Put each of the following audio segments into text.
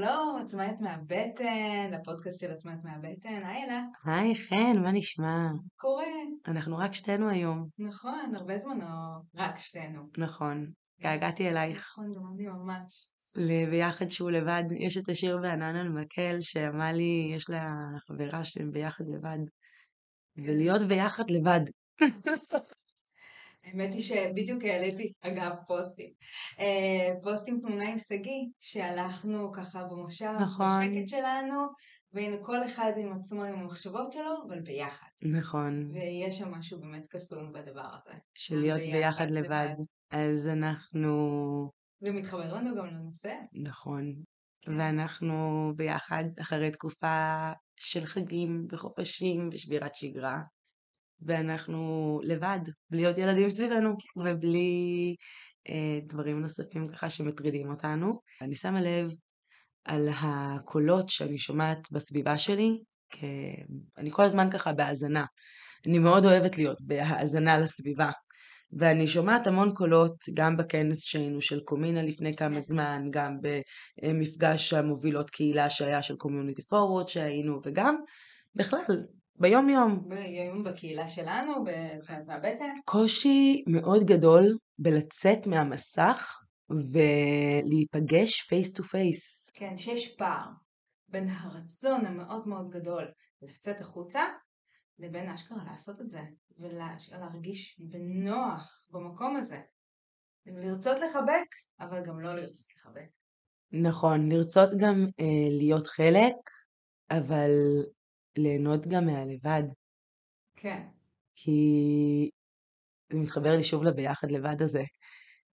שלום, עצמאית מהבטן, לפודקאסט של עצמאית מהבטן, היי אלה. היי חן, מה נשמע? קורה. אנחנו רק שתינו היום. נכון, הרבה זמן לא רק שתינו. נכון. געגעתי אלייך. נכון, אני ממש. לביחד שהוא לבד, יש את השיר בענן על מקל שאמרה לי, יש לה חברה שהם ביחד לבד. ולהיות ביחד לבד. האמת היא שבדיוק העליתי, אגב, פוסטים. אה, פוסטים תמונה עם שגיא, שהלכנו ככה במושב, נכון. בשקט שלנו, והנה כל אחד עם עצמו, עם המחשבות שלו, אבל ביחד. נכון. ויש שם משהו באמת קסום בדבר הזה. של להיות ביחד לבד. אז אנחנו... זה מתחבר לנו גם לנושא. נכון. ואנחנו ביחד אחרי תקופה של חגים וחופשים ושבירת שגרה. ואנחנו לבד, בלי עוד ילדים סביבנו, ובלי אה, דברים נוספים ככה שמטרידים אותנו. אני שמה לב על הקולות שאני שומעת בסביבה שלי, כי אני כל הזמן ככה בהאזנה. אני מאוד אוהבת להיות בהאזנה לסביבה. ואני שומעת המון קולות, גם בכנס שהיינו של קומינה לפני כמה זמן, גם במפגש המובילות קהילה שהיה של קומיוניטי פורוורד שהיינו, וגם בכלל, ביום יום. ביום בקהילה שלנו, בצומת מהבטן. קושי מאוד גדול בלצאת מהמסך ולהיפגש face to face. כן, שיש פער בין הרצון המאוד מאוד גדול לצאת החוצה, לבין אשכרה לעשות את זה, ולהרגיש בנוח במקום הזה. לרצות לחבק, אבל גם לא לרצות לחבק. נכון, לרצות גם אה, להיות חלק, אבל ליהנות גם מהלבד. כן. כי זה מתחבר לי שוב לביחד לבד הזה.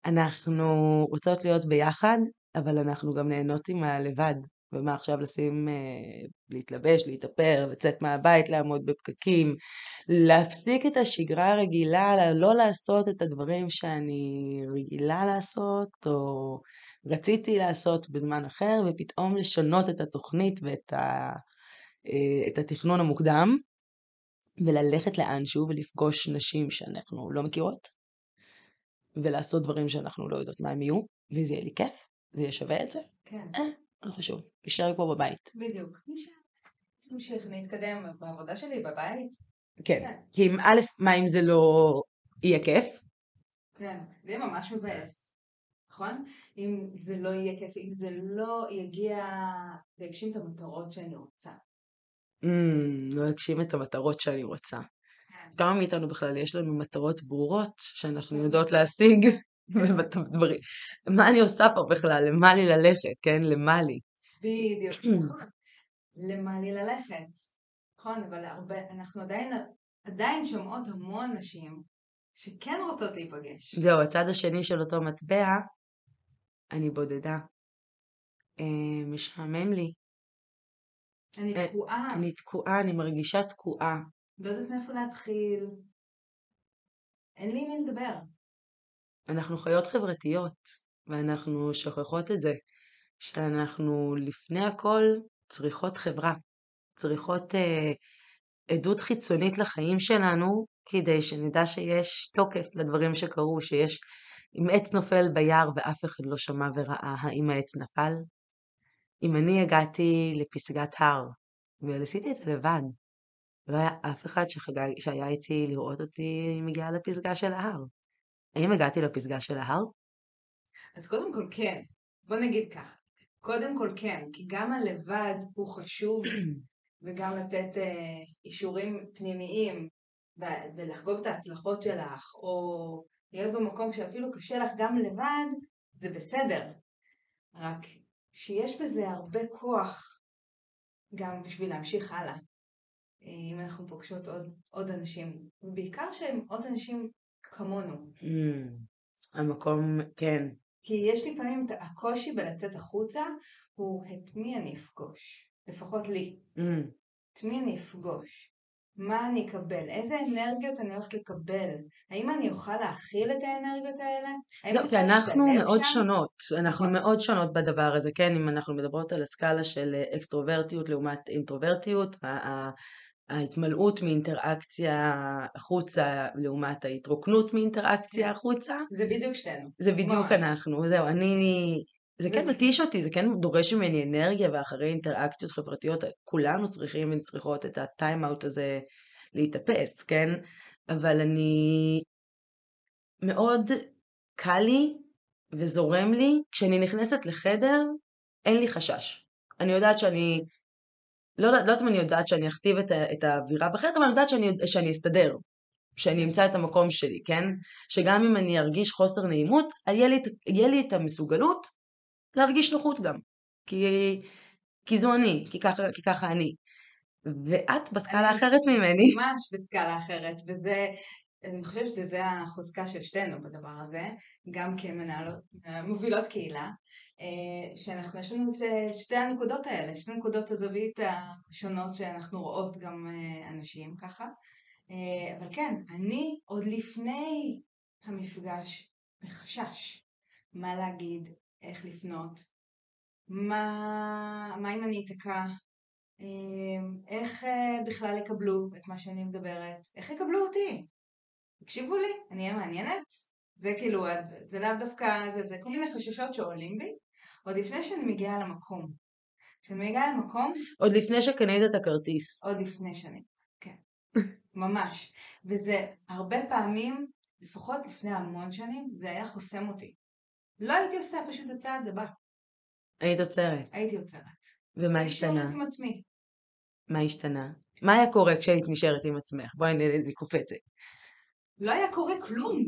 אנחנו רוצות להיות ביחד, אבל אנחנו גם נהנות עם הלבד. ומה עכשיו לשים, אה, להתלבש, להתאפר, לצאת מהבית, לעמוד בפקקים, להפסיק את השגרה הרגילה, לא לעשות את הדברים שאני רגילה לעשות, או רציתי לעשות בזמן אחר, ופתאום לשנות את התוכנית ואת ה... אה, את התכנון המוקדם, וללכת לאנשהו ולפגוש נשים שאנחנו לא מכירות, ולעשות דברים שאנחנו לא יודעות מה הם יהיו, וזה יהיה לי כיף, זה יהיה שווה את זה. כן. אה, לא חשוב, נשאר פה בבית. בדיוק. נשאר. נמשיך, נתקדם בעבודה שלי, בבית. כן. כן. כי אם א', מה אם זה לא יהיה כיף? כן, זה יהיה ממש מבאס. נכון? אם זה לא יהיה כיף, אם זה לא יגיע ויגשים את המטרות שאני רוצה. Mm, לא אגשים את המטרות שאני רוצה. כן. כמה מאיתנו בכלל יש לנו מטרות ברורות שאנחנו יודעות להשיג? דברים. מה אני עושה פה בכלל? למה לי ללכת? כן? למה לי? בדיוק, נכון. למה לי ללכת? נכון, אבל הרבה, אנחנו עדיין, עדיין שומעות המון נשים שכן רוצות להיפגש. זהו, הצד השני של אותו מטבע, אני בודדה. אה, משעמם לי, אני אה, תקועה. אני תקועה, אני מרגישה תקועה. לא יודעת מאיפה להתחיל. אין לי מי לדבר. אנחנו חיות חברתיות, ואנחנו שוכחות את זה, שאנחנו לפני הכל צריכות חברה, צריכות אה, עדות חיצונית לחיים שלנו, כדי שנדע שיש תוקף לדברים שקרו, שיש, אם עץ נופל ביער ואף אחד לא שמע וראה, האם העץ נפל? אם אני הגעתי לפסגת הר, ועשיתי את זה לבד, לא היה אף אחד שחגג, שהיה איתי לראות אותי מגיעה לפסגה של ההר. האם הגעתי לפסגה של ההר? אז קודם כל כן. בוא נגיד ככה. קודם כל כן, כי גם הלבד הוא חשוב, וגם לתת אה, אישורים פנימיים, ולחגוג את ההצלחות שלך, או להיות במקום שאפילו קשה לך גם לבד, זה בסדר. רק שיש בזה הרבה כוח גם בשביל להמשיך הלאה. אה, אם אנחנו פוגשות עוד, עוד אנשים, ובעיקר שהם עוד אנשים כמונו. Mm, המקום, כן. כי יש לפעמים את הקושי בלצאת החוצה, הוא את מי אני אפגוש, לפחות לי. Mm. את מי אני אפגוש. מה אני אקבל? איזה אנרגיות אני הולכת לקבל? האם אני אוכל להכיל את האנרגיות האלה? לא, כי אנחנו מאוד שם? שונות, אנחנו. מאוד שונות בדבר הזה, כן? אם אנחנו מדברות על הסקאלה של אקסטרוברטיות לעומת אינטרוברטיות, ההתמלאות מאינטראקציה החוצה לעומת ההתרוקנות מאינטראקציה. החוצה. זה בדיוק שתינו. זה בדיוק ממש. אנחנו, זהו, אני זה כן וזה- מתיש אותי, זה כן דורש ממני אנרגיה ואחרי אינטראקציות חברתיות, כולנו צריכים וצריכות את הטיים-אאוט הזה להתאפס, כן? אבל אני... מאוד קל לי וזורם לי, כשאני נכנסת לחדר, אין לי חשש. אני יודעת שאני... לא, לא יודעת אם אני יודעת שאני אכתיב את, ה- את האווירה בחדר, אבל אני יודעת שאני, שאני אסתדר. שאני אמצא את המקום שלי, כן? שגם אם אני ארגיש חוסר נעימות, יהיה לי, יהיה לי את המסוגלות להרגיש נוחות גם. כי, כי זו אני, כי ככה, כי ככה אני. ואת בסקאלה אני- אחרת ממני. ממש בסקאלה אחרת, וזה, אני חושבת שזה החוזקה של שתינו בדבר הזה, גם כמנהלות, מובילות קהילה, אה, שאנחנו, יש לנו את שתי הנקודות האלה, שתי נקודות הזווית השונות שאנחנו רואות גם אה, אנשים ככה. אה, אבל כן, אני עוד לפני המפגש בחשש מה להגיד, איך לפנות, מה, מה אם אני אתקע, אה, איך אה, בכלל יקבלו את מה שאני מדברת, איך יקבלו אותי, תקשיבו לי, אני אהיה מעניינת, זה כאילו, זה לאו דווקא, זה, זה כל מיני חששות שעולים בי, עוד לפני שאני מגיעה למקום. כשאני מגיעה למקום, עוד לפני שקנית את הכרטיס. עוד לפני שאני, כן, ממש. וזה הרבה פעמים, לפחות לפני המון שנים, זה היה חוסם אותי. לא הייתי עושה פשוט הצעד הבא, היית עוצרת. הייתי עוצרת. ומה השתנה? שואלת עם עצמי. מה השתנה? מה היה קורה כשהיית נשארת עם עצמך? בואי נ- נקופצת. לא היה קורה כלום.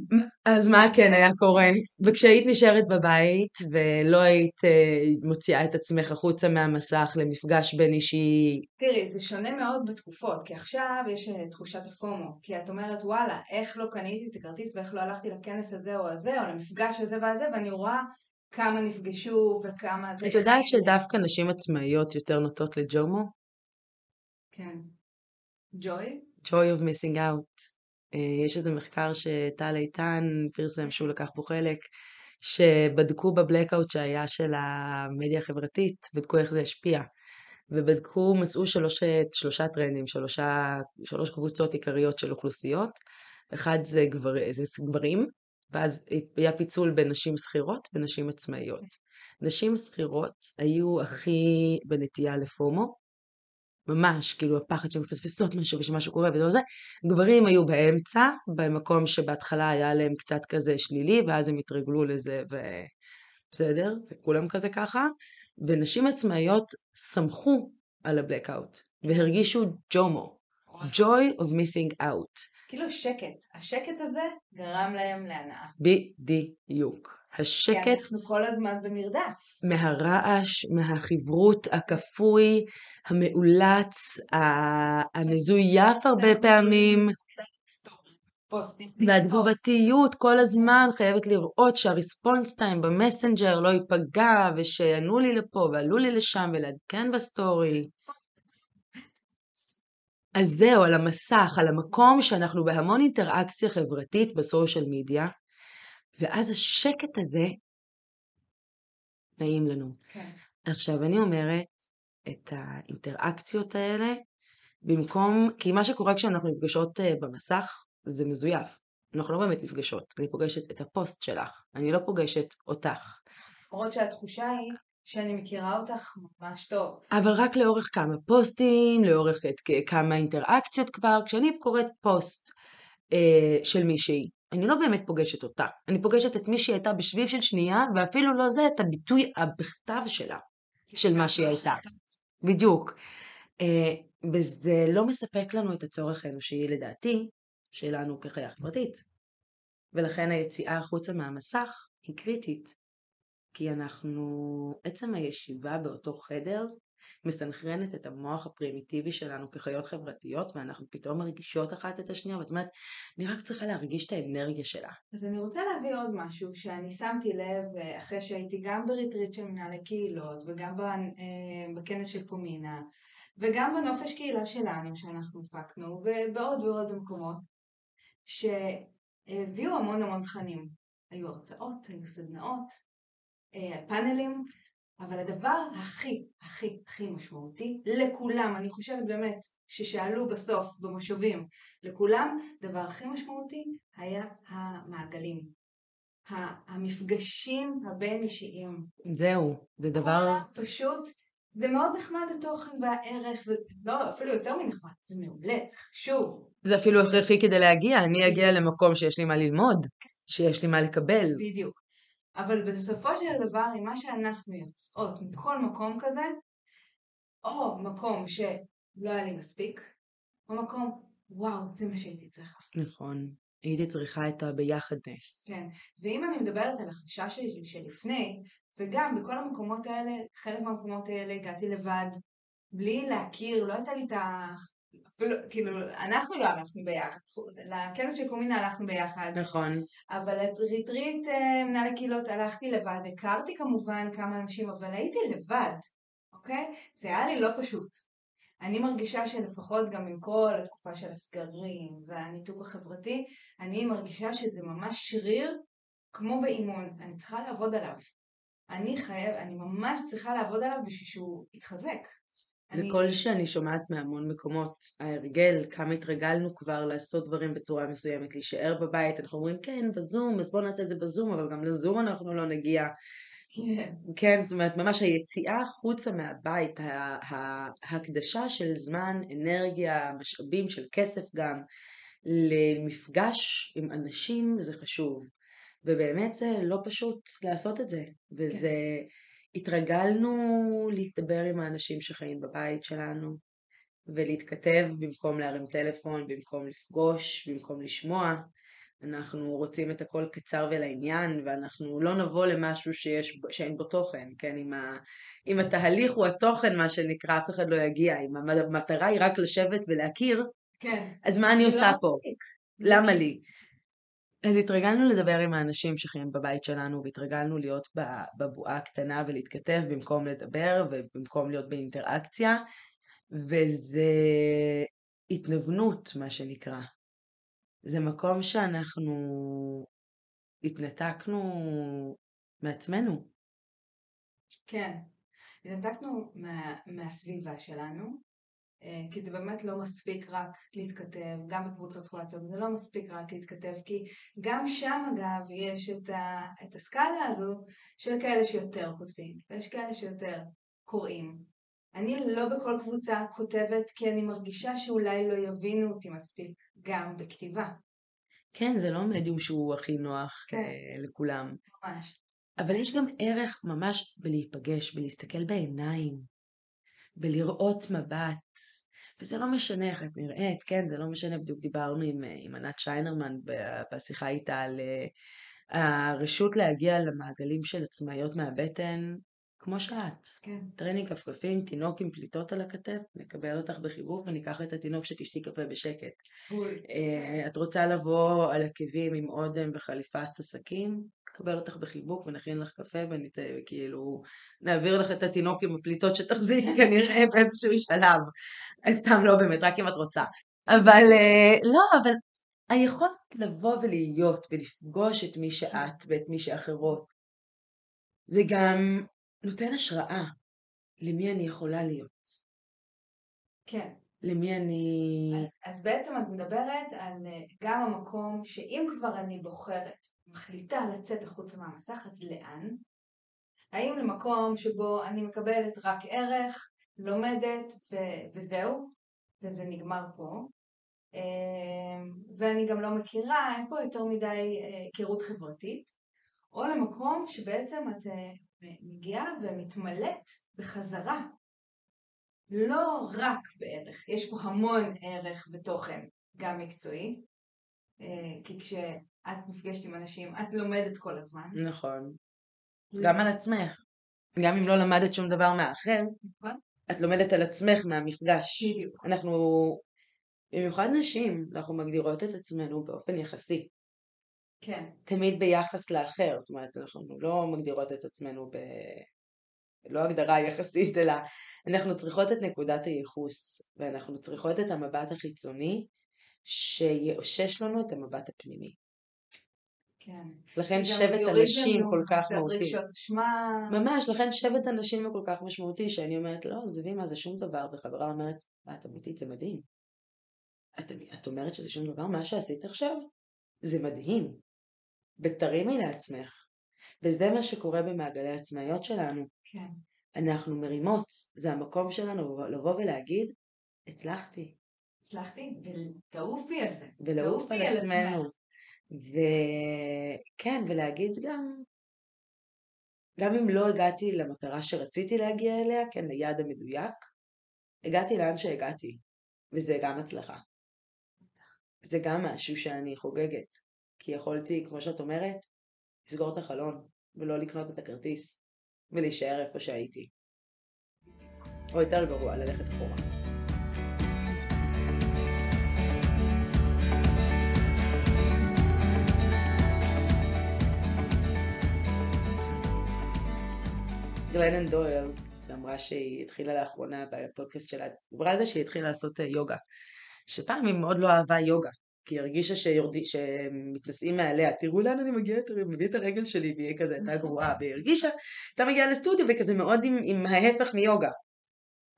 אז מה כן היה קורה? וכשהיית נשארת בבית ולא היית אה, מוציאה את עצמך החוצה מהמסך למפגש בין אישי, תראי, זה שונה מאוד בתקופות, כי עכשיו יש אה, תחושת הפומו, כי את אומרת, וואלה, איך לא קניתי את הכרטיס ואיך לא הלכתי לכנס הזה או הזה, או למפגש הזה והזה, ואני רואה כמה נפגשו וכמה... את יודעת שדווקא נשים עצמאיות יותר נוטות לג'ומו? כן. ג'וי? Joy of missing out. אה, יש איזה מחקר שטל איתן פרסם שהוא לקח בו חלק, שבדקו בבלקאוט שהיה של המדיה החברתית, בדקו איך זה השפיע. ובדקו, מצאו שלוש, שלושה טרנדים, שלושה, שלוש קבוצות עיקריות של אוכלוסיות. אחד זה, גבר, זה גברים, ואז היה פיצול בין נשים שכירות ונשים עצמאיות. נשים שכירות היו הכי בנטייה לפומו, ממש, כאילו הפחד שהן מפספסות משהו ושמשהו קורה וזה וזה. גברים היו באמצע, במקום שבהתחלה היה להם קצת כזה שלילי, ואז הם התרגלו לזה ובסדר, וכולם כזה ככה. ונשים עצמאיות סמכו על הבלקאוט, והרגישו ג'ומו, joy of missing out. כאילו שקט. השקט הזה גרם להם להנאה. בדיוק. כי השקט אנחנו כל הזמן במרדף. מהרעש, מהחברות הכפוי, המאולץ, ה- המזויף הרבה פעמים. והתגובתיות כל הזמן חייבת לראות שה response time במסנג'ר לא ייפגע, ושיענו לי לפה ועלו לי לשם ולעדכן בסטורי. אז זהו, על המסך, על המקום שאנחנו בהמון אינטראקציה חברתית בסושיאל מדיה, ואז השקט הזה נעים לנו. כן. עכשיו, אני אומרת, את האינטראקציות האלה, במקום, כי מה שקורה כשאנחנו נפגשות אה, במסך, זה מזויף. אנחנו לא באמת נפגשות, אני פוגשת את הפוסט שלך, אני לא פוגשת אותך. למרות שהתחושה היא שאני מכירה אותך ממש טוב. אבל רק לאורך כמה פוסטים, לאורך את, כמה אינטראקציות כבר, כשאני קוראת פוסט אה, של מישהי, אני לא באמת פוגשת אותה, אני פוגשת את מי שהיא הייתה בשביל של שנייה, ואפילו לא זה, את הביטוי הבכתב שלה, של מה שהיא הייתה. בדיוק. אה, וזה לא מספק לנו את הצורך האנושי, לדעתי, שלנו כחיה חברתית. ולכן היציאה החוצה מהמסך היא קריטית. כי אנחנו, עצם הישיבה באותו חדר מסנכרנת את המוח הפרימיטיבי שלנו כחיות חברתיות, ואנחנו פתאום מרגישות אחת את השנייה, ואת אומרת, אני רק צריכה להרגיש את האנרגיה שלה. אז אני רוצה להביא עוד משהו שאני שמתי לב אה, אחרי שהייתי גם ב retreat של מנהלי קהילות וגם אה, בכנס של קומינה וגם בנופש קהילה שלנו שאנחנו הפקנו ובעוד ועוד מקומות שהביאו המון המון תכנים. היו הרצאות, היו סדנאות, אה, פאנלים, אבל הדבר הכי הכי הכי משמעותי לכולם, אני חושבת באמת ששאלו בסוף במושבים לכולם, הדבר הכי משמעותי היה המעגלים. המפגשים הבין אישיים. זהו, זה דבר... פשוט, זה מאוד נחמד התוכן והערך, ולא, אפילו יותר מנחמד, זה מעולה, זה חשוב. זה אפילו הכרחי כדי להגיע, אני אגיע למקום שיש לי מה ללמוד, שיש לי מה לקבל. בדיוק. אבל בסופו של דבר, עם מה שאנחנו יוצאות מכל מקום כזה, או מקום שלא היה לי מספיק, או מקום, וואו, זה מה שהייתי צריכה. נכון. הייתי צריכה את הביחדנס. כן, ואם אני מדברת על החשש שלי שלפני, וגם בכל המקומות האלה, חלק מהמקומות האלה הגעתי לבד, בלי להכיר, לא הייתה לי את ה... אפילו, כאילו, אנחנו לא הלכנו ביחד, לכנס של קומינה הלכנו ביחד. נכון. אבל ריטריט אה, מנהל הקהילות הלכתי לבד, הכרתי כמובן כמה אנשים, אבל הייתי לבד, אוקיי? זה היה לי לא פשוט. אני מרגישה שלפחות גם עם כל התקופה של הסגרים והניתוק החברתי, אני מרגישה שזה ממש שריר כמו באימון, אני צריכה לעבוד עליו. אני חייב, אני ממש צריכה לעבוד עליו בשביל שהוא יתחזק. זה אני... קול שאני שומעת מהמון מקומות, ההרגל, כמה התרגלנו כבר לעשות דברים בצורה מסוימת, להישאר בבית, אנחנו אומרים כן, בזום, אז בואו נעשה את זה בזום, אבל גם לזום אנחנו לא נגיע. כן. כן, זאת אומרת, ממש היציאה החוצה מהבית, ההקדשה של זמן, אנרגיה, משאבים של כסף גם, למפגש עם אנשים זה חשוב. ובאמת זה לא פשוט לעשות את זה. וזה, כן. התרגלנו להתדבר עם האנשים שחיים בבית שלנו, ולהתכתב במקום להרים טלפון, במקום לפגוש, במקום לשמוע. אנחנו רוצים את הכל קצר ולעניין, ואנחנו לא נבוא למשהו שיש, שאין בו תוכן, כן? אם, ה, אם התהליך הוא התוכן, מה שנקרא, אף אחד לא יגיע. אם המטרה היא רק לשבת ולהכיר, כן. אז מה אני עושה לא פה? למה לי? אז התרגלנו לדבר עם האנשים שחיים בבית שלנו, והתרגלנו להיות בבועה הקטנה ולהתכתב במקום לדבר ובמקום להיות באינטראקציה, וזה התנוונות, מה שנקרא. זה מקום שאנחנו התנתקנו מעצמנו. כן, התנתקנו מה, מהסביבה שלנו, כי זה באמת לא מספיק רק להתכתב, גם בקבוצות וואטסאפ, זה לא מספיק רק להתכתב, כי גם שם אגב יש את, ה, את הסקאלה הזו של כאלה שיותר כותבים, ויש כאלה שיותר קוראים. אני לא בכל קבוצה כותבת כי אני מרגישה שאולי לא יבינו אותי מספיק, גם בכתיבה. כן, זה לא מדיום שהוא הכי נוח כן. אה, לכולם. ממש. אבל יש גם ערך ממש בלהיפגש, בלהסתכל בעיניים, בלראות מבט. וזה לא משנה איך את נראית, כן, זה לא משנה, בדיוק דיברנו עם, אה, עם ענת שיינרמן בשיחה איתה על uh, הרשות להגיע למעגלים של עצמאיות מהבטן, כמו שאת. כן. טרנינג כפכפים, תינוק עם פליטות על הכתף, נקבל אותך בחיבוק וניקח את התינוק שתשתי קפה בשקט. Uh, את רוצה לבוא על עקבים עם אודם וחליפת עסקים? נקבל אותך בחיבוק ונכין לך קפה וכאילו נעביר לך את התינוק עם הפליטות שתחזיק כנראה באיזשהו שלב. סתם לא באמת, רק אם את רוצה. אבל uh, לא, אבל היכולת לבוא ולהיות ולפגוש את מי שאת ואת מי שאחרות זה גם נותן השראה למי אני יכולה להיות. כן. למי אני... אז, אז בעצם את מדברת על אה, גם המקום שאם כבר אני בוחרת, מחליטה לצאת החוצה מהמסך, אז לאן? האם למקום שבו אני מקבלת רק ערך, לומדת ו- וזהו, וזה נגמר פה, אה, ואני גם לא מכירה, אין פה יותר מדי אה, היכרות חברתית, או למקום שבעצם את מגיעה ומתמלאת בחזרה. לא רק בערך, יש פה המון ערך ותוכן, גם מקצועי, אה, כי כשאת נפגשת עם אנשים, את לומדת כל הזמן. נכון. גם על עצמך. גם אם לא למדת שום דבר מהאחר, נכון. את לומדת על עצמך מהמפגש. בדיוק. אנחנו, במיוחד נשים, אנחנו מגדירות את עצמנו באופן יחסי. כן. תמיד ביחס לאחר, זאת אומרת, אנחנו לא מגדירות את עצמנו ב... לא הגדרה יחסית, אלא אנחנו צריכות את נקודת הייחוס, ואנחנו צריכות את המבט החיצוני שיאושש לנו את המבט הפנימי. כן. לכן שבט אנשים כל כך מהותי. ממש, לכן שבט אנשים הוא כל כך משמעותי, שאני אומרת, לא, עזבי מה זה שום דבר, וחברה אומרת, מה את אמיתית, זה מדהים. את, את אומרת שזה שום דבר, מה שעשית עכשיו, זה מדהים. ותרימי לעצמך. וזה מה שקורה במעגלי עצמאיות שלנו. כן. אנחנו מרימות, זה המקום שלנו לבוא ולהגיד, הצלחתי. הצלחתי, ותעופי על זה. ולעוף על על עצמנו. עצמך. וכן, ולהגיד גם, גם אם לא הגעתי למטרה שרציתי להגיע אליה, כן, ליעד המדויק, הגעתי לאן שהגעתי, וזה גם הצלחה. זה גם משהו שאני חוגגת, כי יכולתי, כמו שאת אומרת, לסגור את החלון, ולא לקנות את הכרטיס, ולהישאר איפה שהייתי. או יותר גרוע, ללכת אחורה. גלנן דויל אמרה שהיא התחילה לאחרונה בפודקאסט שלה, דיברה על זה שהיא התחילה לעשות אה, יוגה. שפעם היא מאוד לא אהבה יוגה, כי היא הרגישה שיורדי, שמתנשאים מעליה, תראו לאן אני מגיעה, תראו, מביא את הרגל שלי, והיא כזה הייתה גרועה, והיא הרגישה, הייתה מגיעה לסטודיו וכזה מאוד עם, עם ההפך מיוגה.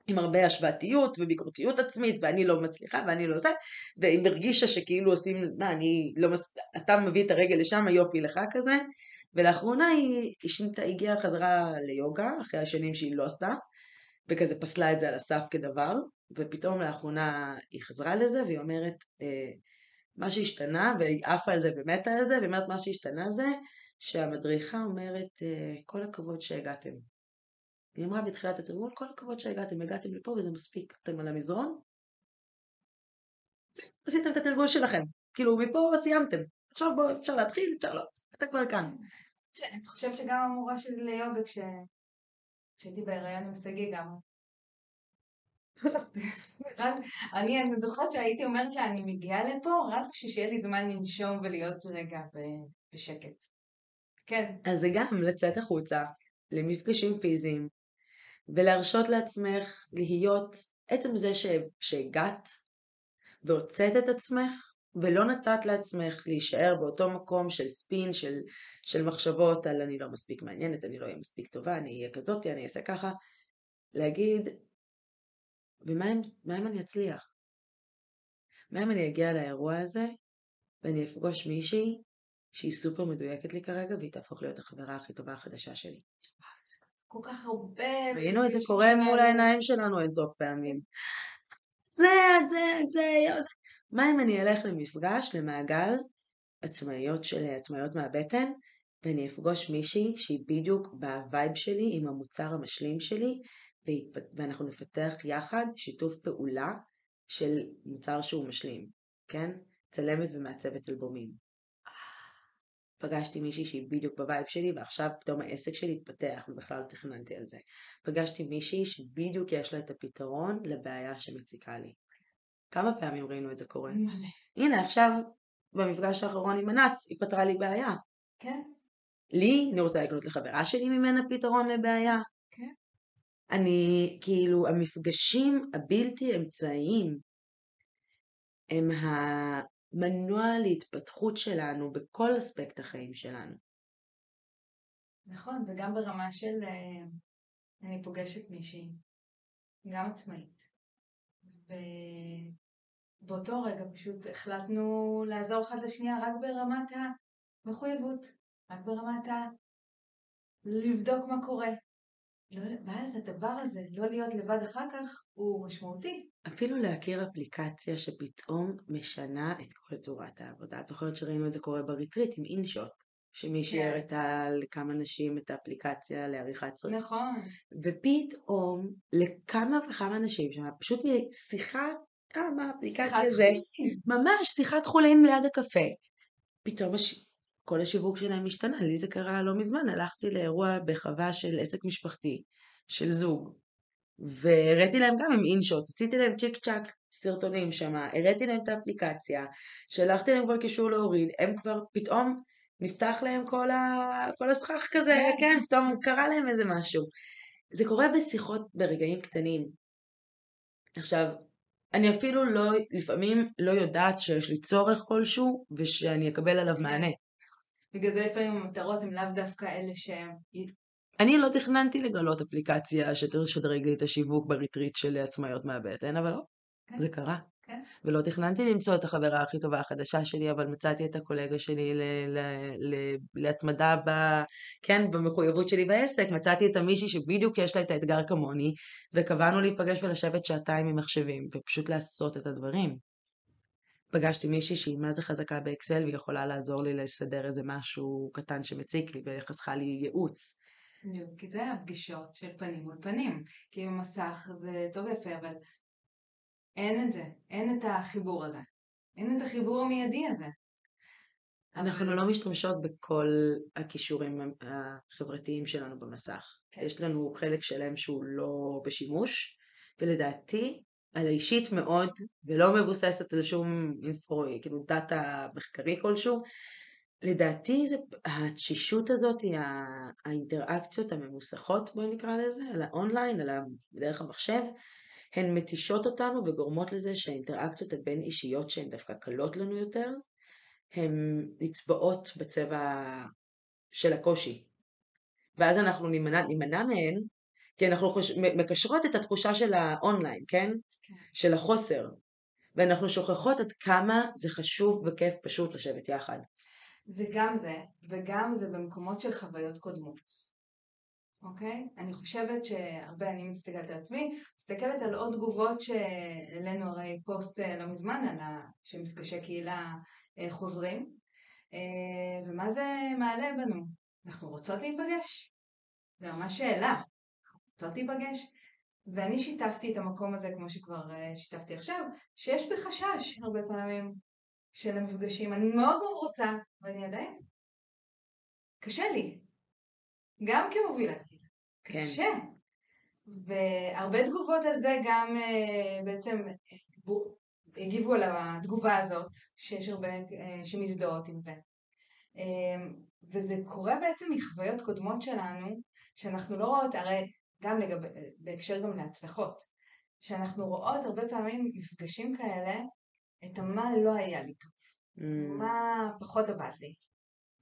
עם הרבה השוואתיות וביקורתיות עצמית, ואני לא מצליחה ואני לא זה, והיא הרגישה שכאילו עושים, מה, אני לא מס... אתה מביא את הרגל לשם, יופי לך כזה, ולאחרונה היא, היא שינתה, הגיעה חזרה ליוגה, אחרי השנים שהיא לא עשתה, וכזה פסלה את זה על הסף כדבר, ופתאום לאחרונה היא חזרה לזה, והיא אומרת, אה, מה שהשתנה, והיא עפה על זה ומתה על זה, והיא אומרת, מה שהשתנה זה, שהמדריכה אומרת, אה, כל הכבוד שהגעתם. היא אמרה בתחילת התרגול, כל הכבוד שהגעתם, הגעתם לפה וזה מספיק. אתם על המזרון? עשיתם את התרגול שלכם. כאילו, מפה סיימתם. עכשיו בואו, אפשר להתחיל, אפשר לא. אתה כבר כאן. אני חושבת שגם המורה שלי ליוגה, כש- כשהייתי בהיריון עם שגיא גם. אני, אני זוכרת שהייתי אומרת לה, אני מגיעה לפה רק בשביל שיהיה לי זמן לנשום ולהיות רגע בשקט. כן, אז זה גם לצאת החוצה, למפגשים פיזיים, ולהרשות לעצמך להיות, עצם זה ש- שהגעת והוצאת את עצמך, ולא נתת לעצמך להישאר באותו מקום של ספין, של, של מחשבות על אני לא מספיק מעניינת, אני לא אהיה מספיק טובה, אני אהיה כזאתי, אני אעשה ככה, להגיד, ומה אם, מה אם אני אצליח? מה אם אני אגיע לאירוע הזה, ואני אפגוש מישהי שהיא סופר מדויקת לי כרגע, והיא תהפוך להיות החברה הכי טובה החדשה שלי. כל כך הרבה... ראינו את זה קורה מול. העיניים שלנו אין סוף פעמים. זה, זה, זה. מה אם אני אלך למפגש, למעגל עצמאיות של עצמאיות מהבטן, ואני אפגוש מישהי שהיא בדיוק ב vibe שלי, עם המוצר המשלים שלי, ואנחנו נפתח יחד שיתוף פעולה של מוצר שהוא משלים, כן? צלמת ומעצבת אלבומים. פגשתי מישהי שהיא בדיוק ב vibe שלי, ועכשיו פתאום העסק שלי התפתח, ובכלל תכננתי על זה. פגשתי מישהי שבדיוק יש לה את הפתרון לבעיה שמציקה לי. כמה פעמים ראינו את זה קורה? מלא. הנה עכשיו, במפגש האחרון עם ענת, היא פתרה לי בעיה. כן, לי, אני רוצה לקנות לחברה שלי ממנה פתרון לבעיה. כן. אני, כאילו, המפגשים הבלתי אמצעיים הם המנוע להתפתחות שלנו בכל אספקט החיים שלנו. נכון, זה גם ברמה של אה, אני פוגשת מישהי, גם עצמאית, ובאותו רגע פשוט החלטנו לעזור אחת לשנייה רק ברמת המחויבות, רק ברמת ה... לבדוק מה קורה. לא, ואז הדבר הזה, לא להיות לבד אחר כך, הוא משמעותי. אפילו להכיר אפליקציה שפתאום משנה את כל צורת העבודה. את זוכרת שראינו את זה קורה בריטריט עם אינשוט, שמישהי כן. הראתה לכמה נשים את האפליקציה לעריכת סרט. נכון, ופתאום לכמה וכמה נשים שם, פשוט משיחה, אה, מה האפליקציה זה? ממש שיחת חולין ליד הקפה. פתאום הש... כל השיווק שלהם השתנה, לי זה קרה לא מזמן, הלכתי לאירוע בחווה של עסק משפחתי, של זוג, והראיתי להם גם עם אינשוט, עשיתי להם צ'יק צ'אק סרטונים שם, הראיתי להם את האפליקציה, שלחתי להם כבר קישור להוריד, הם כבר פתאום נפתח להם כל, ה... כל הסכך כזה, כן. כן, פתאום קרה להם איזה משהו. זה קורה בשיחות ברגעים קטנים. עכשיו, אני אפילו לא, לפעמים לא יודעת שיש לי צורך כלשהו ושאני אקבל עליו. מענה. בגלל זה לפעמים המטרות הן לאו דווקא אלה שהם... אני לא תכננתי לגלות אפליקציה שתשדרג לי את השיווק בריטריט של עצמאיות מהבטן, אבל לא, כן. זה קרה. כן. ולא תכננתי למצוא את החברה הכי טובה החדשה שלי, אבל מצאתי את הקולגה שלי ל- ל- ל- להתמדה ב... כן, במחויבות שלי בעסק, מצאתי את המישהי שבדיוק יש לה את האתגר כמוני, וקבענו להיפגש ולשבת שעתיים עם מחשבים, ופשוט לעשות את הדברים. פגשתי מישהי שהיא מה זה חזקה באקסל והיא יכולה לעזור לי לסדר איזה משהו קטן שמציק לי וחסכה לי ייעוץ. כי זה הפגישות של פנים מול פנים. כי במסך זה טוב ויפה, אבל אין את זה, אין את החיבור הזה. אין את החיבור המיידי הזה. אנחנו אבל- לא משתמשות בכל הכישורים החברתיים שלנו במסך. כן. יש לנו חלק שלם שהוא לא בשימוש, ולדעתי, על האישית מאוד, ולא מבוססת על שום info, כאילו data מחקרי כלשהו, לדעתי זה התשישות הזאת, ה- האינטראקציות הממוסכות, בואי נקרא לזה, על האונליין, על דרך המחשב, הן מתישות אותנו וגורמות לזה שהאינטראקציות הבין אישיות שהן דווקא קלות לנו יותר, הן נצבעות בצבע של הקושי. ואז אנחנו נימנע, נימנע מהן, כי אנחנו חוש... מקשרות את התחושה של האונליין, כן? כן. של החוסר. ואנחנו שוכחות עד כמה זה חשוב וכיף פשוט לשבת יחד. זה גם זה, וגם זה במקומות של חוויות קודמות. אוקיי? אני חושבת שהרבה, אני מסתכלת על עצמי, מסתכלת על עוד תגובות שהעלינו הרי פוסט אה, לא מזמן על. שמפגשי קהילה אה, חוזרים, אה, ומה זה מעלה בנו? אנחנו רוצות להיפגש? זה ממש שאלה. רוצות להיפגש? ואני שיתפתי את המקום הזה, כמו שכבר שיתפתי עכשיו, שיש בי חשש הרבה פעמים של המפגשים. אני מאוד מאוד רוצה, ואני עדיין... קשה לי. גם כמובילת קהילה. כן. קשה. והרבה תגובות על זה גם אה, בעצם הגיבו על התגובה הזאת, שיש הרבה אה, שמזדהות עם זה. אה, וזה קורה בעצם מחוויות קודמות שלנו, שאנחנו לא רואות, הרי גם לגבי, בהקשר גם להצלחות, שאנחנו רואות הרבה פעמים מפגשים כאלה, את המה לא היה לי טוב, Mm, מה פחות עבד לי,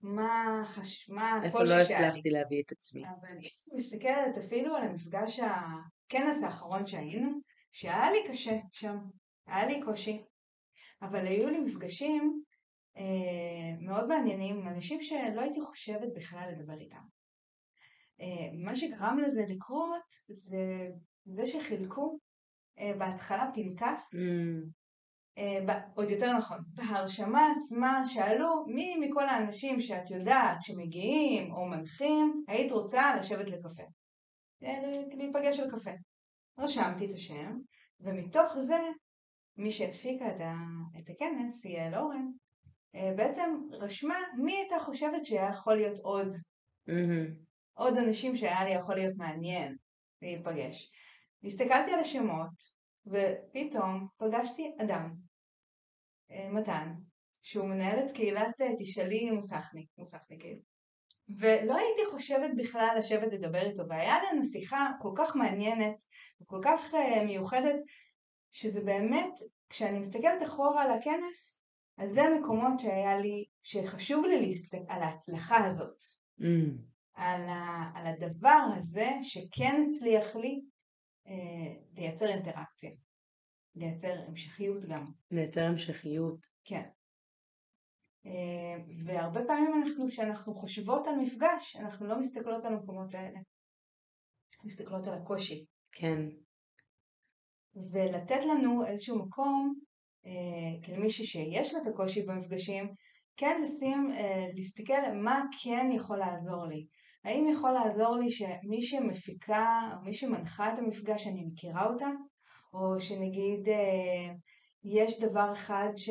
מה חש... מה איפה לא. הצלחתי להביא את עצמי. אבל אני מסתכלת אפילו על המפגש הכנס האחרון שהיינו, שהיה לי קשה שם, היה לי קושי, אבל היו לי מפגשים אה, מאוד מעניינים עם אנשים שלא הייתי חושבת בכלל לדבר איתם. אה, מה שגרם לזה לקרות זה זה שחילקו אה, בהתחלה פנקס Mm, עוד יותר נכון, בהרשמה עצמה שאלו מי מכל האנשים שאת יודעת שמגיעים או מנחים היית רוצה לשבת לקפה. אה, להיפגש על קפה. רשמתי את השם, ומתוך זה מי שהפיקה את, ה- את הכנס, יעל אורן, אה, בעצם רשמה מי הייתה חושבת שהיה יכול להיות עוד. עוד אנשים שהיה לי יכול להיות מעניין להיפגש. הסתכלתי על השמות, ופתאום פגשתי אדם, אה, מתן, שהוא מנהל את קהילת אה, תשאלי מוסכניק, מוסכניקים. ולא הייתי חושבת בכלל לשבת לדבר איתו, והיה לנו שיחה כל כך מעניינת וכל כך uh, מיוחדת, שזה באמת, כשאני מסתכלת אחורה על הכנס, אז זה המקומות שהיה לי, שחשוב לי להסתכל על ההצלחה הזאת, Mm, על, ה, על הדבר הזה שכן הצליח לי לייצר אינטראקציה, לייצר המשכיות גם. לייצר המשכיות. כן. אה, והרבה פעמים אנחנו, כשאנחנו חושבות על מפגש, אנחנו לא מסתכלות על המקומות האלה. מסתכלות על הקושי. כן. ולתת לנו איזשהו מקום, אה, כלמישהי שיש לה את הקושי במפגשים, כן לשים, אה, להסתכל מה כן יכול לעזור לי. האם יכול לעזור לי שמי שמפיקה, או מי שמנחה את המפגש, אני מכירה אותה? או שנגיד אה, יש דבר אחד ש...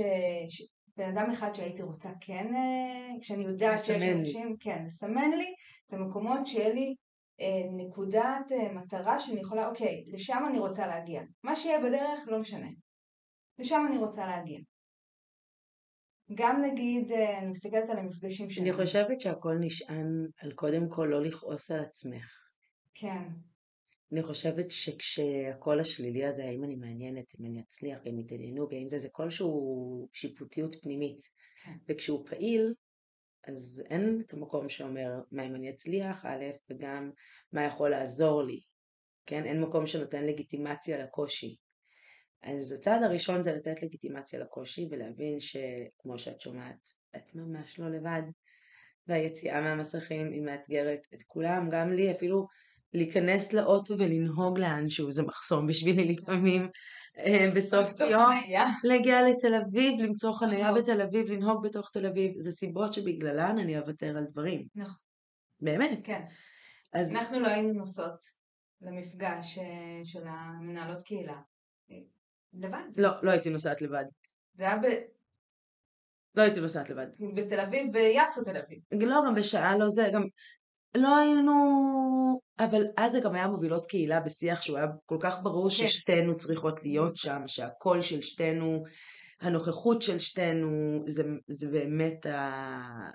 ש... בן אדם אחד שהייתי רוצה כן, אה, כשאני יודעת שיש. אנשים, כן, לסמן לי את המקומות שיהיה לי אה, נקודת מטרה שאני יכולה, אוקיי, לשם אני רוצה להגיע. מה שיהיה בדרך לא משנה. לשם אני רוצה להגיע. גם נגיד, אה, אני מסתכלת על המפגשים שלי. אני חושבת שהכל נשען על קודם כל לא לכעוס על עצמך. כן, אני חושבת שכשהקול השלילי הזה, האם אני מעניינת, אם אני אצליח, אם יתעניינו בי, אם זה, זה כלשהו שיפוטיות פנימית. כן. וכשהוא פעיל, אז אין את המקום שאומר מה אם אני אצליח, א', וגם מה יכול לעזור לי. כן? אין מקום שנותן לגיטימציה לקושי. אז הצעד הראשון זה לתת לגיטימציה לקושי ולהבין שכמו שאת שומעת, את ממש לא לבד. והיציאה מהמסכים היא מאתגרת את כולם, גם לי אפילו להיכנס לאוטו ולנהוג לאנשהו זה מחסום בשבילי לפעמים. אה, בסוף יום, להגיע לתל אביב, למצוא חניה נכון. בתל אביב, לנהוג בתוך תל אביב, זה סיבות שבגללן אני אוותר על דברים. נכון. באמת. כן. אז אנחנו לא היינו נוסעות למפגש אה, של המנהלות קהילה. לבד. לא, לא הייתי נוסעת לבד. זה היה ב- לא הייתי נוסעת לבד. בתל אביב, ביפו תל אביב. לא, גם בשעה לא זה, גם לא היינו... אבל אז זה גם היה מובילות קהילה בשיח שהוא היה כל כך ברור כן. ששתינו צריכות להיות שם, שהקול של שתינו, הנוכחות של שתינו, זה, זה באמת ה...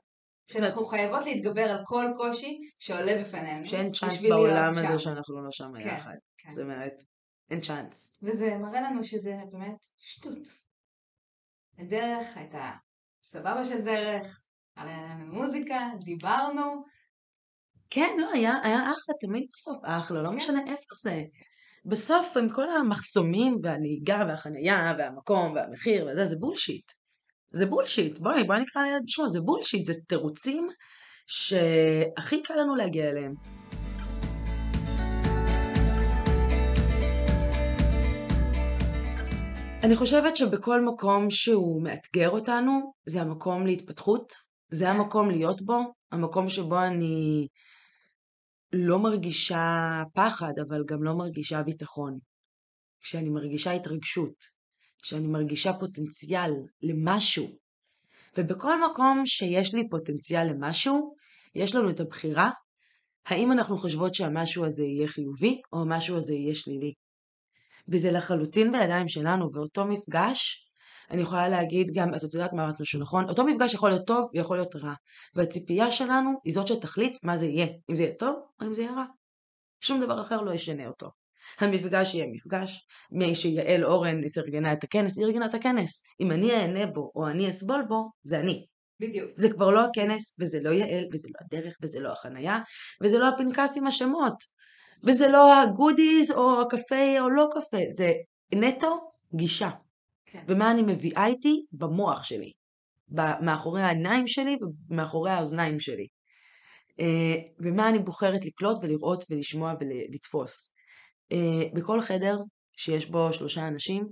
שאנחנו חייבות להתגבר על כל קושי שעולה בפנינו. שאין צ'אנס בעולם. הזה שאנחנו לא שם כן, יחד. כן. זאת אומרת, אין צ'אנס. וזה מראה לנו שזה באמת שטות. הדרך הייתה סבבה של דרך, על מוזיקה, דיברנו, כן, לא, היה, היה אחלה, תמיד בסוף אחלה, לא כן. משנה איפה זה. בסוף עם כל המחסומים והנהיגה והחנייה והמקום והמחיר וזה, זה bullshit. זה bullshit, בואי, בואי נקרא לילד בשמו, זה bullshit, זה תירוצים שהכי קל לנו להגיע אליהם. אני חושבת שבכל מקום שהוא מאתגר אותנו, זה המקום להתפתחות, זה. המקום להיות בו, המקום שבו אני לא מרגישה פחד, אבל גם לא מרגישה ביטחון. כשאני מרגישה התרגשות, כשאני מרגישה פוטנציאל למשהו. ובכל מקום שיש לי פוטנציאל למשהו, יש לנו את הבחירה האם אנחנו חושבות שהמשהו הזה יהיה חיובי, או המשהו הזה יהיה שלילי. וזה לחלוטין בידיים שלנו, ואותו מפגש, אני יכולה להגיד גם, אז את יודעת מה אמרנו שנכון, אותו מפגש יכול להיות טוב ויכול להיות רע, והציפייה שלנו היא זאת שתחליט מה זה יהיה, אם זה יהיה טוב או אם זה יהיה רע. שום דבר אחר לא ישנה אותו. המפגש יהיה מפגש, מי שיעל אורן ארגנה את הכנס, היא ארגנה את הכנס. אם אני אהנה בו או אני אסבול בו, זה אני. בדיוק. זה כבר לא הכנס, וזה לא יעל, וזה לא הדרך, וזה לא החנייה, וזה לא הפנקס עם השמות, וזה לא הגודיז או הקפה או לא קפה, זה נטו גישה. כן. ומה אני מביאה איתי במוח שלי, מאחורי העיניים שלי ומאחורי האוזניים שלי. אה, ומה אני בוחרת לקלוט ולראות ולשמוע ולתפוס. אה, בכל חדר שיש בו שלושה אנשים,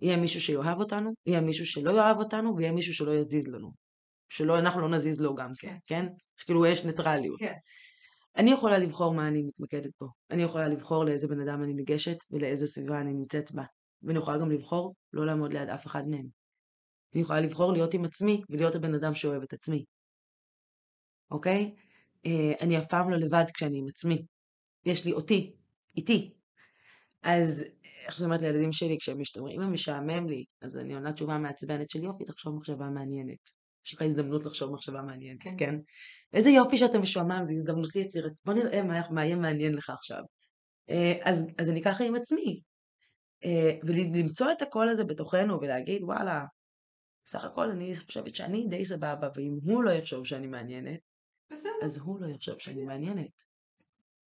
יהיה מישהו שיאהב אותנו, יהיה מישהו שלא יאהב אותנו, ויהיה מישהו שלא יזיז לנו. שלא, אנחנו לא נזיז לו גם כן, כן? שכאילו יש ניטרליות. כן. אני יכולה לבחור מה אני מתמקדת בו. אני יכולה לבחור לאיזה בן אדם אני ניגשת ולאיזה סביבה אני נמצאת בה. ואני יכולה גם לבחור לא לעמוד ליד אף אחד מהם. אני יכולה לבחור להיות עם עצמי ולהיות הבן אדם שאוהב את עצמי. אוקיי? אה, אני אף פעם לא לבד כשאני עם עצמי. יש לי אותי, איתי. אז איך שאני אומרת לילדים שלי כשהם משתמרים, אם משעמם לי, אז אני עונה תשובה מעצבנת של יופי, תחשוב מחשבה מעניינת. יש לך הזדמנות לחשוב מחשבה מעניינת, כן. כן? איזה יופי שאתה משועמם, זו הזדמנות לי יצירת. בוא נראה מה, מה יהיה מעניין לך עכשיו. אה, אז, אז אני ככה עם עצמי. אה, ולמצוא את הקול הזה בתוכנו ולהגיד, וואלה, סך הכל אני חושבת שאני די סבבה, ואם הוא לא יחשוב שאני מעניינת, בסדר. אז הוא לא יחשוב שאני מעניינת.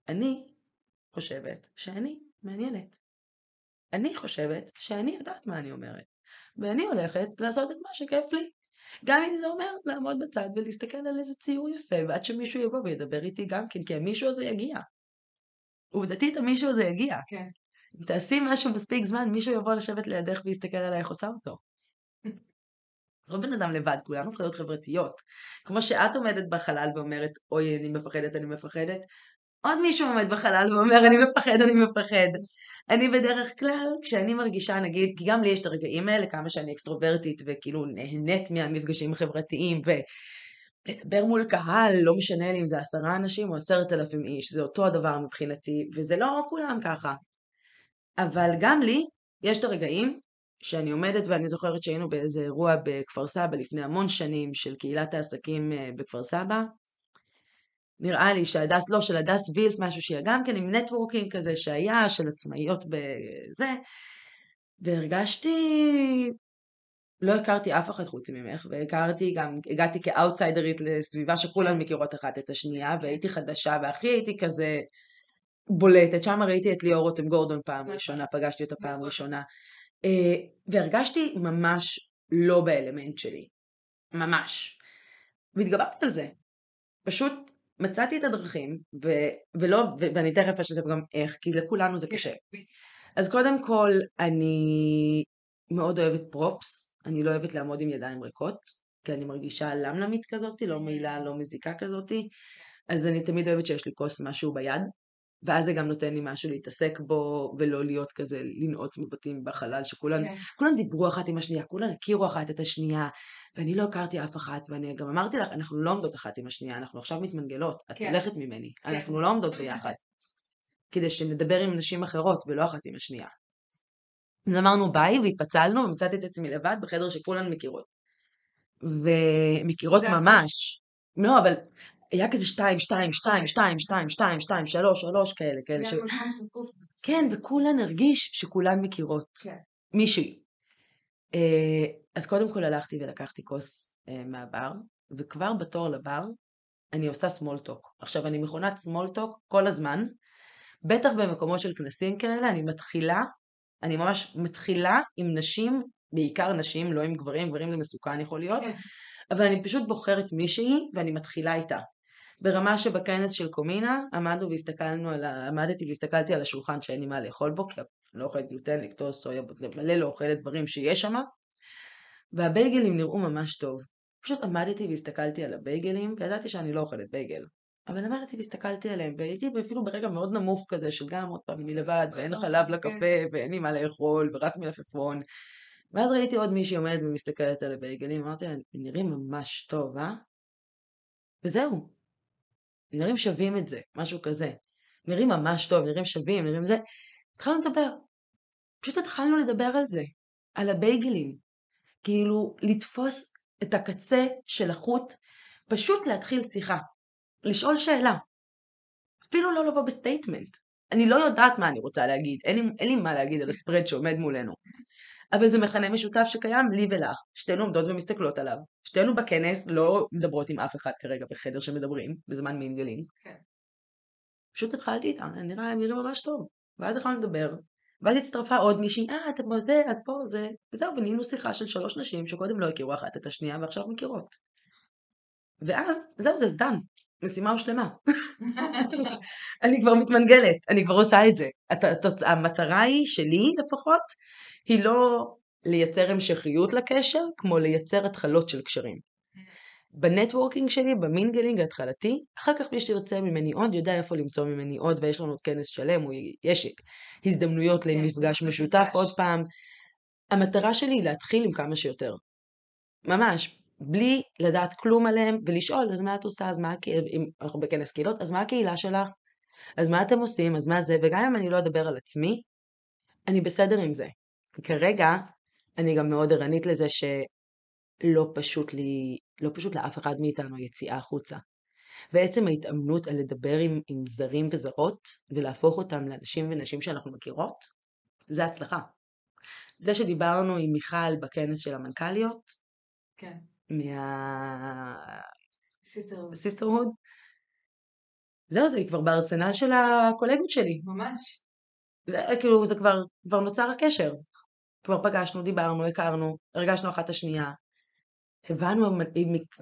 אני חושבת שאני מעניינת. אני חושבת שאני יודעת מה אני אומרת. ואני הולכת לעשות את מה שכיף לי. גם אם זה אומר לעמוד בצד ולהסתכל על איזה ציור יפה, ועד שמישהו יבוא וידבר איתי גם כן, כי המישהו הזה יגיע. עובדתית המישהו הזה יגיע. כן. אם תעשי משהו מספיק זמן, מישהו יבוא לשבת לידך ויסתכל עליי איך עושה אותו. זה לא בן אדם לבד, כולנו חיות חברתיות. כמו שאת עומדת בחלל ואומרת, אוי, אני מפחדת, אני מפחדת, עוד מישהו עומד בחלל ואומר, אני מפחד, אני מפחד. אני בדרך כלל, כשאני מרגישה, נגיד, כי גם לי יש את הרגעים האלה, כמה שאני אקסטרוברטית וכאילו נהנית מהמפגשים החברתיים, ולדבר מול קהל, לא משנה לי אם זה עשרה אנשים או עשרת אלפים איש, זה אותו הדבר מבחינתי, וזה לא כולם ככה. אבל גם לי, יש את הרגעים שאני עומדת, ואני זוכרת שהיינו באיזה אירוע בכפר סבא לפני המון שנים של קהילת העסקים אה, בכפר סבא. נראה לי שהדס, לא, של הדס וילף, משהו שהיה גם כן עם networking כזה שהיה, של עצמאיות בזה, והרגשתי, לא הכרתי אף אחד חוץ ממך, והכרתי גם, הגעתי כאוטסיידרית לסביבה שכולן מכירות אחת את השנייה, והייתי חדשה, והכי הייתי כזה בולטת, שם ראיתי את ליאור רותם גורדון פעם נכון. ראשונה, פגשתי אותה פעם נכון. ראשונה. אה, והרגשתי ממש לא באלמנט שלי. ממש. והתגברתי על זה. פשוט מצאתי את הדרכים, ו, ולא, ו, ואני תכף אשתף גם איך, כי לכולנו זה. קשה. אז קודם כל, אני מאוד אוהבת פרופס, אני לא אוהבת לעמוד עם ידיים ריקות, כי אני מרגישה למלמית כזאתי, לא מעילה, לא מזיקה כזאתי, אז אני תמיד אוהבת שיש לי כוס משהו ביד, ואז זה גם נותן לי משהו להתעסק בו, ולא להיות כזה, לנעוץ מבטים בחלל, שכולן כן. כולן דיברו אחת עם השנייה, כולן הכירו אחת את השנייה, ואני לא הכרתי אף אחת, ואני גם אמרתי לך, אנחנו לא עומדות אחת עם השנייה, אנחנו עכשיו מתמנגלות, את כן. הולכת ממני, כן. אנחנו לא עומדות ביחד, כדי שנדבר עם נשים אחרות ולא אחת עם השנייה. אז אמרנו ביי והתפצלנו ומצאתי את עצמי לבד בחדר שכולן מכירות. ומכירות ממש. לא, אבל היה כזה שתיים, שתיים, שתיים, שתיים, שתיים, שתיים, שתיים, שלוש, שלוש כאלה, כאלה. ש... כן, וכולן הרגיש שכולן מכירות. כן. מישהי. אה, אז קודם כל הלכתי ולקחתי כוס אה, מהבר, וכבר בתור לבר אני עושה small talk. עכשיו, אני מכונת small talk כל הזמן, בטח במקומות של כנסים כאלה, אני מתחילה, אני ממש מתחילה עם נשים, בעיקר נשים, לא עם גברים, גברים זה מסוכן יכול להיות, כן. אבל אני פשוט בוחרת מישהי ואני מתחילה איתה. ברמה שבכנס של קומינה עמדנו והסתכלנו על ה... עמדתי והסתכלתי על השולחן שאין לי מה לאכול בו, כי אני לא אוכלת גלוטן, לקטוז, סויה, מלא לא אוכלת דברים שיש שם, והבייגלים נראו ממש טוב. פשוט עמדתי והסתכלתי על הבייגלים, וידעתי שאני לא אוכלת בייגל. אבל עמדתי והסתכלתי עליהם, והייתי אפילו ברגע מאוד נמוך כזה, של גם עוד פעם אני לבד, ואין חלב לקפה, ואין לי מה לאכול, ורק מלפפון. ואז ראיתי עוד מישהי עומדת ומסתכלת על הבייגלים, אמרתי לה, נראים ממש טוב, אה? וזהו. נראים שווים את זה, משהו כזה. נראים ממש טוב, נראים שווים, נראים זה. התחלנו לדבר. פשוט התחלנו לדבר על זה, על הבייגלים. כאילו, לתפוס את הקצה של החוט, פשוט להתחיל שיחה. לשאול שאלה. אפילו לא לבוא ב statement. אני לא יודעת מה אני רוצה להגיד, אין לי, אין לי מה להגיד על ה spread שעומד מולנו. אבל זה מכנה משותף שקיים לי ולך. שתינו עומדות ומסתכלות עליו. שתינו בכנס לא מדברות עם אף אחד כרגע בחדר שמדברים, בזמן mingling. כן. פשוט התחלתי איתם, הם נראה, נראים ממש טוב. ואז התחלנו לדבר, ואז הצטרפה עוד מישהי, אה, את פה זה, את פה זה, וזהו, ונהיינו שיחה של שלוש נשים שקודם לא הכירו אחת את השנייה ועכשיו מכירות. ואז, זהו, זה דן, משימה הושלמה. אני כבר מתמנגלת, אני כבר עושה את זה. הת- המטרה היא, שלי לפחות, היא לא לייצר המשכיות לקשר, כמו לייצר התחלות של קשרים. ב networking שלי, ב mingling ההתחלתי, אחר כך מי שתרצה ממני עוד, יודע איפה למצוא ממני עוד, ויש לנו עוד כנס שלם, או יש הזדמנויות כן, למפגש מפגש. משותף עוד פעם. המטרה שלי היא להתחיל עם כמה שיותר. ממש, בלי לדעת כלום עליהם, ולשאול, אז מה את עושה, אז מה, אם אנחנו בכנס קהילות, אז מה הקהילה שלך? אז מה אתם עושים, אז מה זה, וגם אם אני לא אדבר על עצמי, אני בסדר עם זה. כרגע, אני גם מאוד ערנית לזה שלא פשוט לי, לא פשוט לאף אחד מאיתנו היציאה החוצה. ועצם ההתאמנות על לדבר עם, עם זרים וזרות, ולהפוך אותם לאנשים ונשים שאנחנו מכירות, זה הצלחה. זה שדיברנו עם מיכל בכנס של המנכ"ליות, כן. מה sisterhood, sister, זהו, זה כבר בארסנל של הקולגות שלי. ממש. זה כאילו, זה כבר, כבר נוצר הקשר. כבר פגשנו, דיברנו, הכרנו, הרגשנו אחת את השנייה. הבנו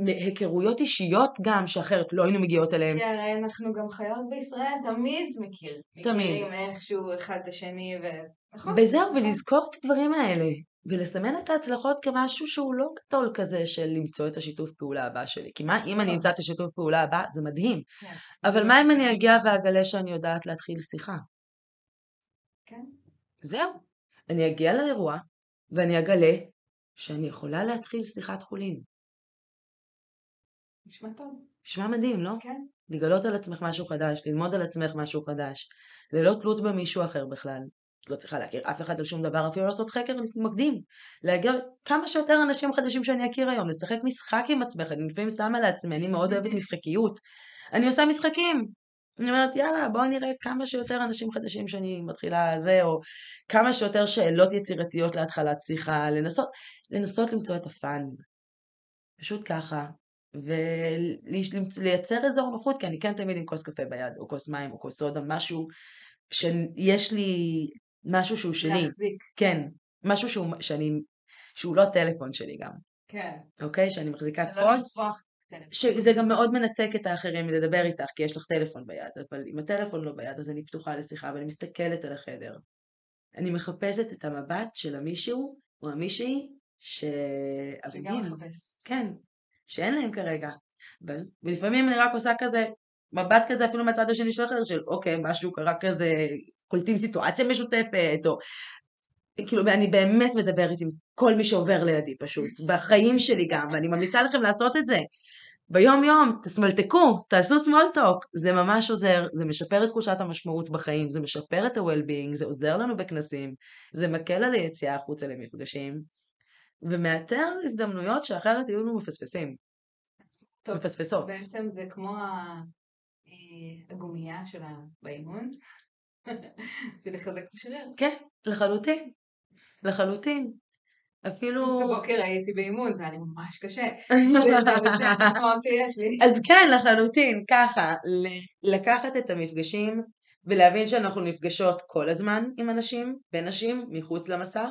היכרויות אישיות גם, שאחרת לא היינו מגיעות אליהן. כי הרי אנחנו גם חיות בישראל, תמיד מכיר. תמיד. מכירים איכשהו אחד את השני, ו... נכון. וזהו, ולזכור את הדברים האלה. ולסמן את ההצלחות כמשהו שהוא לא גדול כזה של למצוא את השיתוף פעולה הבא שלי. כי מה אם אני אמצא את השיתוף פעולה הבא? זה מדהים. כן. אבל מה אם. אני אגיע ואגלה שאני יודעת להתחיל שיחה? כן. זהו. אני אגיע לאירוע, ואני אגלה שאני יכולה להתחיל שיחת חולין. נשמע טוב. נשמע מדהים, לא? כן. לגלות על עצמך משהו חדש, ללמוד על עצמך משהו חדש, ללא תלות במישהו אחר בכלל. לא צריכה להכיר אף אחד על שום דבר, אפילו לעשות חקר מקדים. להגיע כמה שיותר אנשים חדשים שאני אכיר היום, לשחק משחק עם עצמך, אני לפעמים שמה לעצמי, אני מאוד אוהבת משחקיות. אני עושה משחקים. אני אומרת, יאללה, בואו נראה כמה שיותר אנשים חדשים שאני מתחילה זה, או כמה שיותר שאלות יצירתיות להתחלת שיחה, לנסות, לנסות למצוא את הפאן. פשוט ככה. ולייצר אזור נוחות, כי אני כן תמיד עם כוס קפה ביד, או כוס מים, או כוס סודה, משהו שיש לי, משהו שהוא שלי. להחזיק. כן, משהו שהוא, שאני, שהוא לא טלפון שלי גם, כן. אוקיי? שאני מחזיקה שלא כוס, לשפוך טלפון. שזה גם מאוד מנתק את האחרים מלדבר איתך, כי יש לך טלפון ביד, אבל אם הטלפון לא ביד, אז אני פתוחה לשיחה ואני מסתכלת על החדר. אני מחפשת את המבט של המישהו או המישהי. מחפש. כן, שאין להם כרגע. ולפעמים אני רק עושה כזה, מבט כזה אפילו מהצד השני של החדר של אוקיי, משהו קרה כזה, קולטים סיטואציה משותפת, או... כאילו, ואני באמת מדברת עם כל מי שעובר לידי פשוט, בחיים שלי גם, ואני ממליצה לכם לעשות את זה. ביום יום, תסמלתקו, תעשו small talk, זה ממש עוזר, זה משפר את תחושת המשמעות בחיים, זה משפר את ה-well-being, זה עוזר לנו בכנסים, זה מקל על היציאה החוצה למפגשים, ומאתר הזדמנויות שאחרת יהיו לנו מפספסים, טוב, מפספסות. בעצם זה כמו אה, הגומייה שלה באימון, ולחזק את השריר. כן, לחלוטין, לחלוטין. אפילו... פשוט הבוקר הייתי באימון והיה לי ממש קשה. זה זה הדוגמאות שיש לי. אז כן, לחלוטין, ככה, לקחת את המפגשים ולהבין שאנחנו נפגשות כל הזמן עם אנשים, בנשים, מחוץ למסך,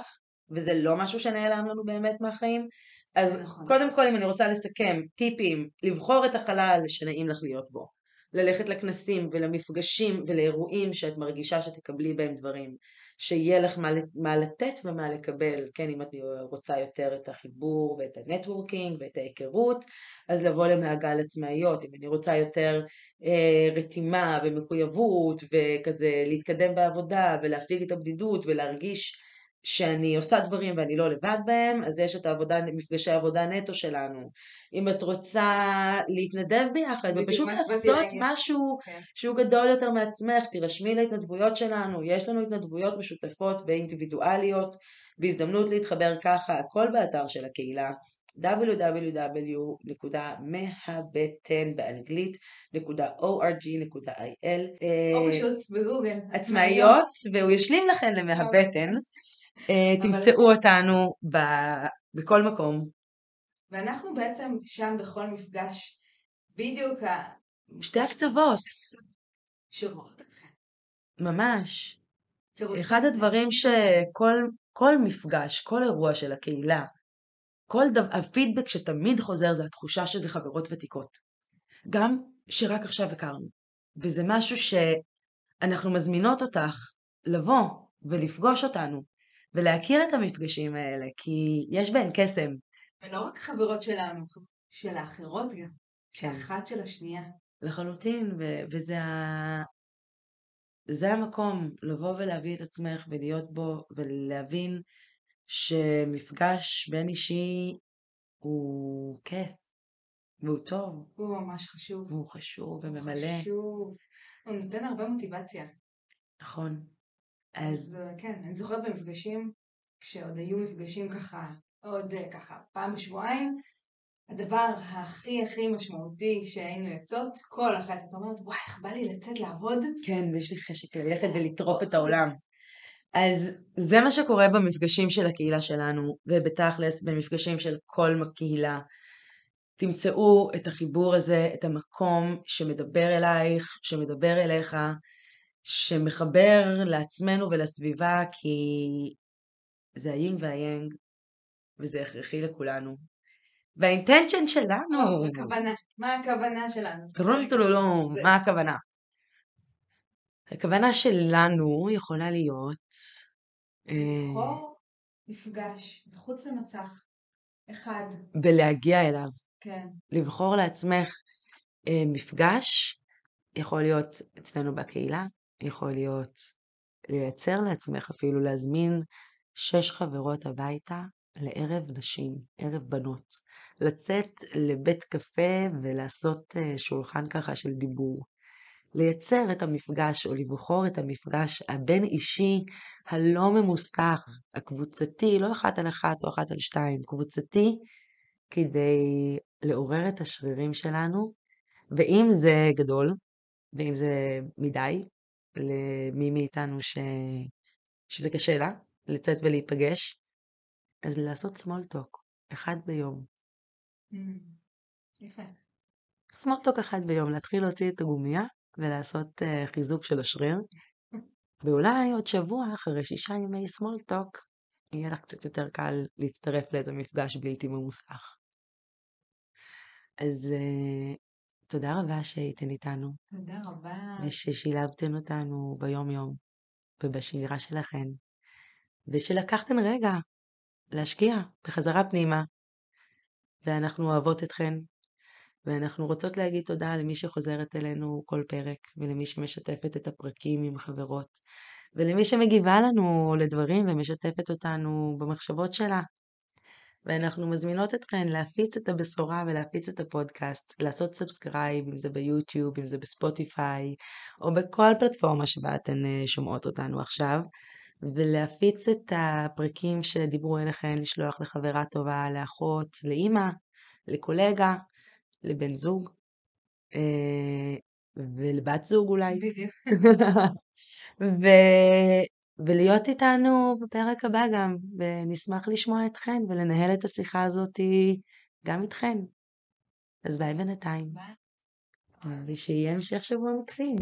וזה לא משהו שנעלם לנו באמת מהחיים. אז נכון. קודם כל, אם אני רוצה לסכם, טיפים, לבחור את החלל שנעים לך להיות בו. ללכת לכנסים ולמפגשים ולאירועים שאת מרגישה שתקבלי בהם דברים. שיהיה לך מה, מה לתת ומה לקבל, כן, אם את רוצה יותר את החיבור ואת ה networking ואת ההיכרות, אז לבוא למעגל עצמאיות, אם אני רוצה יותר אה, רתימה ומחויבות וכזה להתקדם בעבודה ולהפיג את הבדידות ולהרגיש שאני עושה דברים ואני לא לבד בהם, אז יש את העבודה, מפגשי עבודה נטו שלנו. אם את רוצה להתנדב ביחד ופשוט לעשות. משהו כן. שהוא גדול יותר מעצמך, תירשמי להתנדבויות שלנו, יש לנו התנדבויות משותפות ואינדיבידואליות, והזדמנות להתחבר ככה, הכל באתר של הקהילה, www.מהבטן באנגלית, .org.il, או אה, פשוט בגוגל. עצמאיות, והוא ישלים לכן למהבטן, אה, אבל- תמצאו אותנו ב- בכל מקום, ואנחנו בעצם שם בכל מפגש, בדיוק ה... שתי הקצוות, שרואות אתכם. ממש. אחד. הדברים שכל כל מפגש, כל אירוע של הקהילה, כל דבר, הפידבק שתמיד חוזר זה התחושה שזה חברות ותיקות. גם שרק עכשיו הכרנו. וזה משהו שאנחנו מזמינות אותך לבוא ולפגוש אותנו ולהכיר את המפגשים האלה, כי יש בהם קסם. ולא רק חברות שלנו, של האחרות גם. כן. אחת של השנייה. לחלוטין, ו- וזה ה... זה המקום לבוא ולהביא את עצמך ולהיות בו ולהבין שמפגש בין אישי הוא כיף והוא טוב הוא ממש חשוב. והוא חשוב הוא וממלא, חשוב. הוא נותן הרבה מוטיבציה. נכון. אז אז אה, כן, אני זוכרת במפגשים, כשעוד היו מפגשים ככה, עוד אה, ככה, פעם בשבועיים, הדבר הכי הכי משמעותי שהיינו יוצאות, כל אחת את אומרת, וואי, איך בא לי לצאת לעבוד? כן, ויש לי חשק ללכת ולטרוף את העולם. אז זה מה שקורה במפגשים של הקהילה שלנו, ובתכלס במפגשים של כל קהילה. תמצאו את החיבור הזה, את המקום שמדבר אלייך, שמדבר אליך, שמחבר לעצמנו ולסביבה, כי זה היינג והיאנג, וזה הכרחי לכולנו. והאינטנשן שלנו, או, הכוונה, מה הכוונה שלנו? טרום טרולום, זה- מה הכוונה? הכוונה שלנו יכולה להיות אה, לבחור מפגש מחוץ למסך, אחד, בלהגיע אליו, כן, לבחור לעצמך אה, מפגש, יכול להיות אצלנו בקהילה, יכול להיות לייצר לעצמך אפילו להזמין שש חברות הביתה לערב נשים, ערב בנות, לצאת לבית קפה ולעשות אה, שולחן ככה של דיבור. לייצר את המפגש או לבחור את המפגש הבין אישי הלא ממוסך, הקבוצתי, לא אחת על אחת או אחת על שתיים, קבוצתי, כדי לעורר את השרירים שלנו, ואם זה גדול, ואם זה מדי, למי מאיתנו ש... שזה קשה לה, לצאת ולהיפגש, אז לעשות small talk, אחד ביום. Mm, יפה, small talk אחד ביום, להתחיל להוציא את הגומייה ולעשות uh, חיזוק של השריר. ואולי עוד שבוע אחרי שישה ימי small talk, יהיה לך קצת יותר קל להצטרף לאיזה מפגש בלתי ממוסך. אז uh, תודה רבה שהייתן איתנו. תודה רבה. וששילבתן אותנו ביום-יום ובשגרה שלכן, ושלקחתן רגע להשקיע בחזרה פנימה. ואנחנו אוהבות אתכן, ואנחנו רוצות להגיד תודה למי שחוזרת אלינו כל פרק, ולמי שמשתפת את הפרקים עם חברות, ולמי שמגיבה לנו לדברים ומשתפת אותנו במחשבות שלה. ואנחנו מזמינות אתכן להפיץ את הבשורה ולהפיץ את הפודקאסט, לעשות subscribe, אם זה ביוטיוב, אם זה בספוטיפיי, או בכל פלטפורמה שבה אתן אה, שומעות אותנו עכשיו, ולהפיץ את הפרקים שדיברו אליכן, לשלוח לחברה טובה, לאחות, לאימא, לקולגה, לבן זוג, אה, ולבת זוג אולי. בדיוק. ו... ולהיות איתנו בפרק הבא גם, ונשמח לשמוע אתכן ולנהל את השיחה הזאת גם איתכן. אז ביי בינתיים. ביי. ושיהיה המשך שבוע מקסים.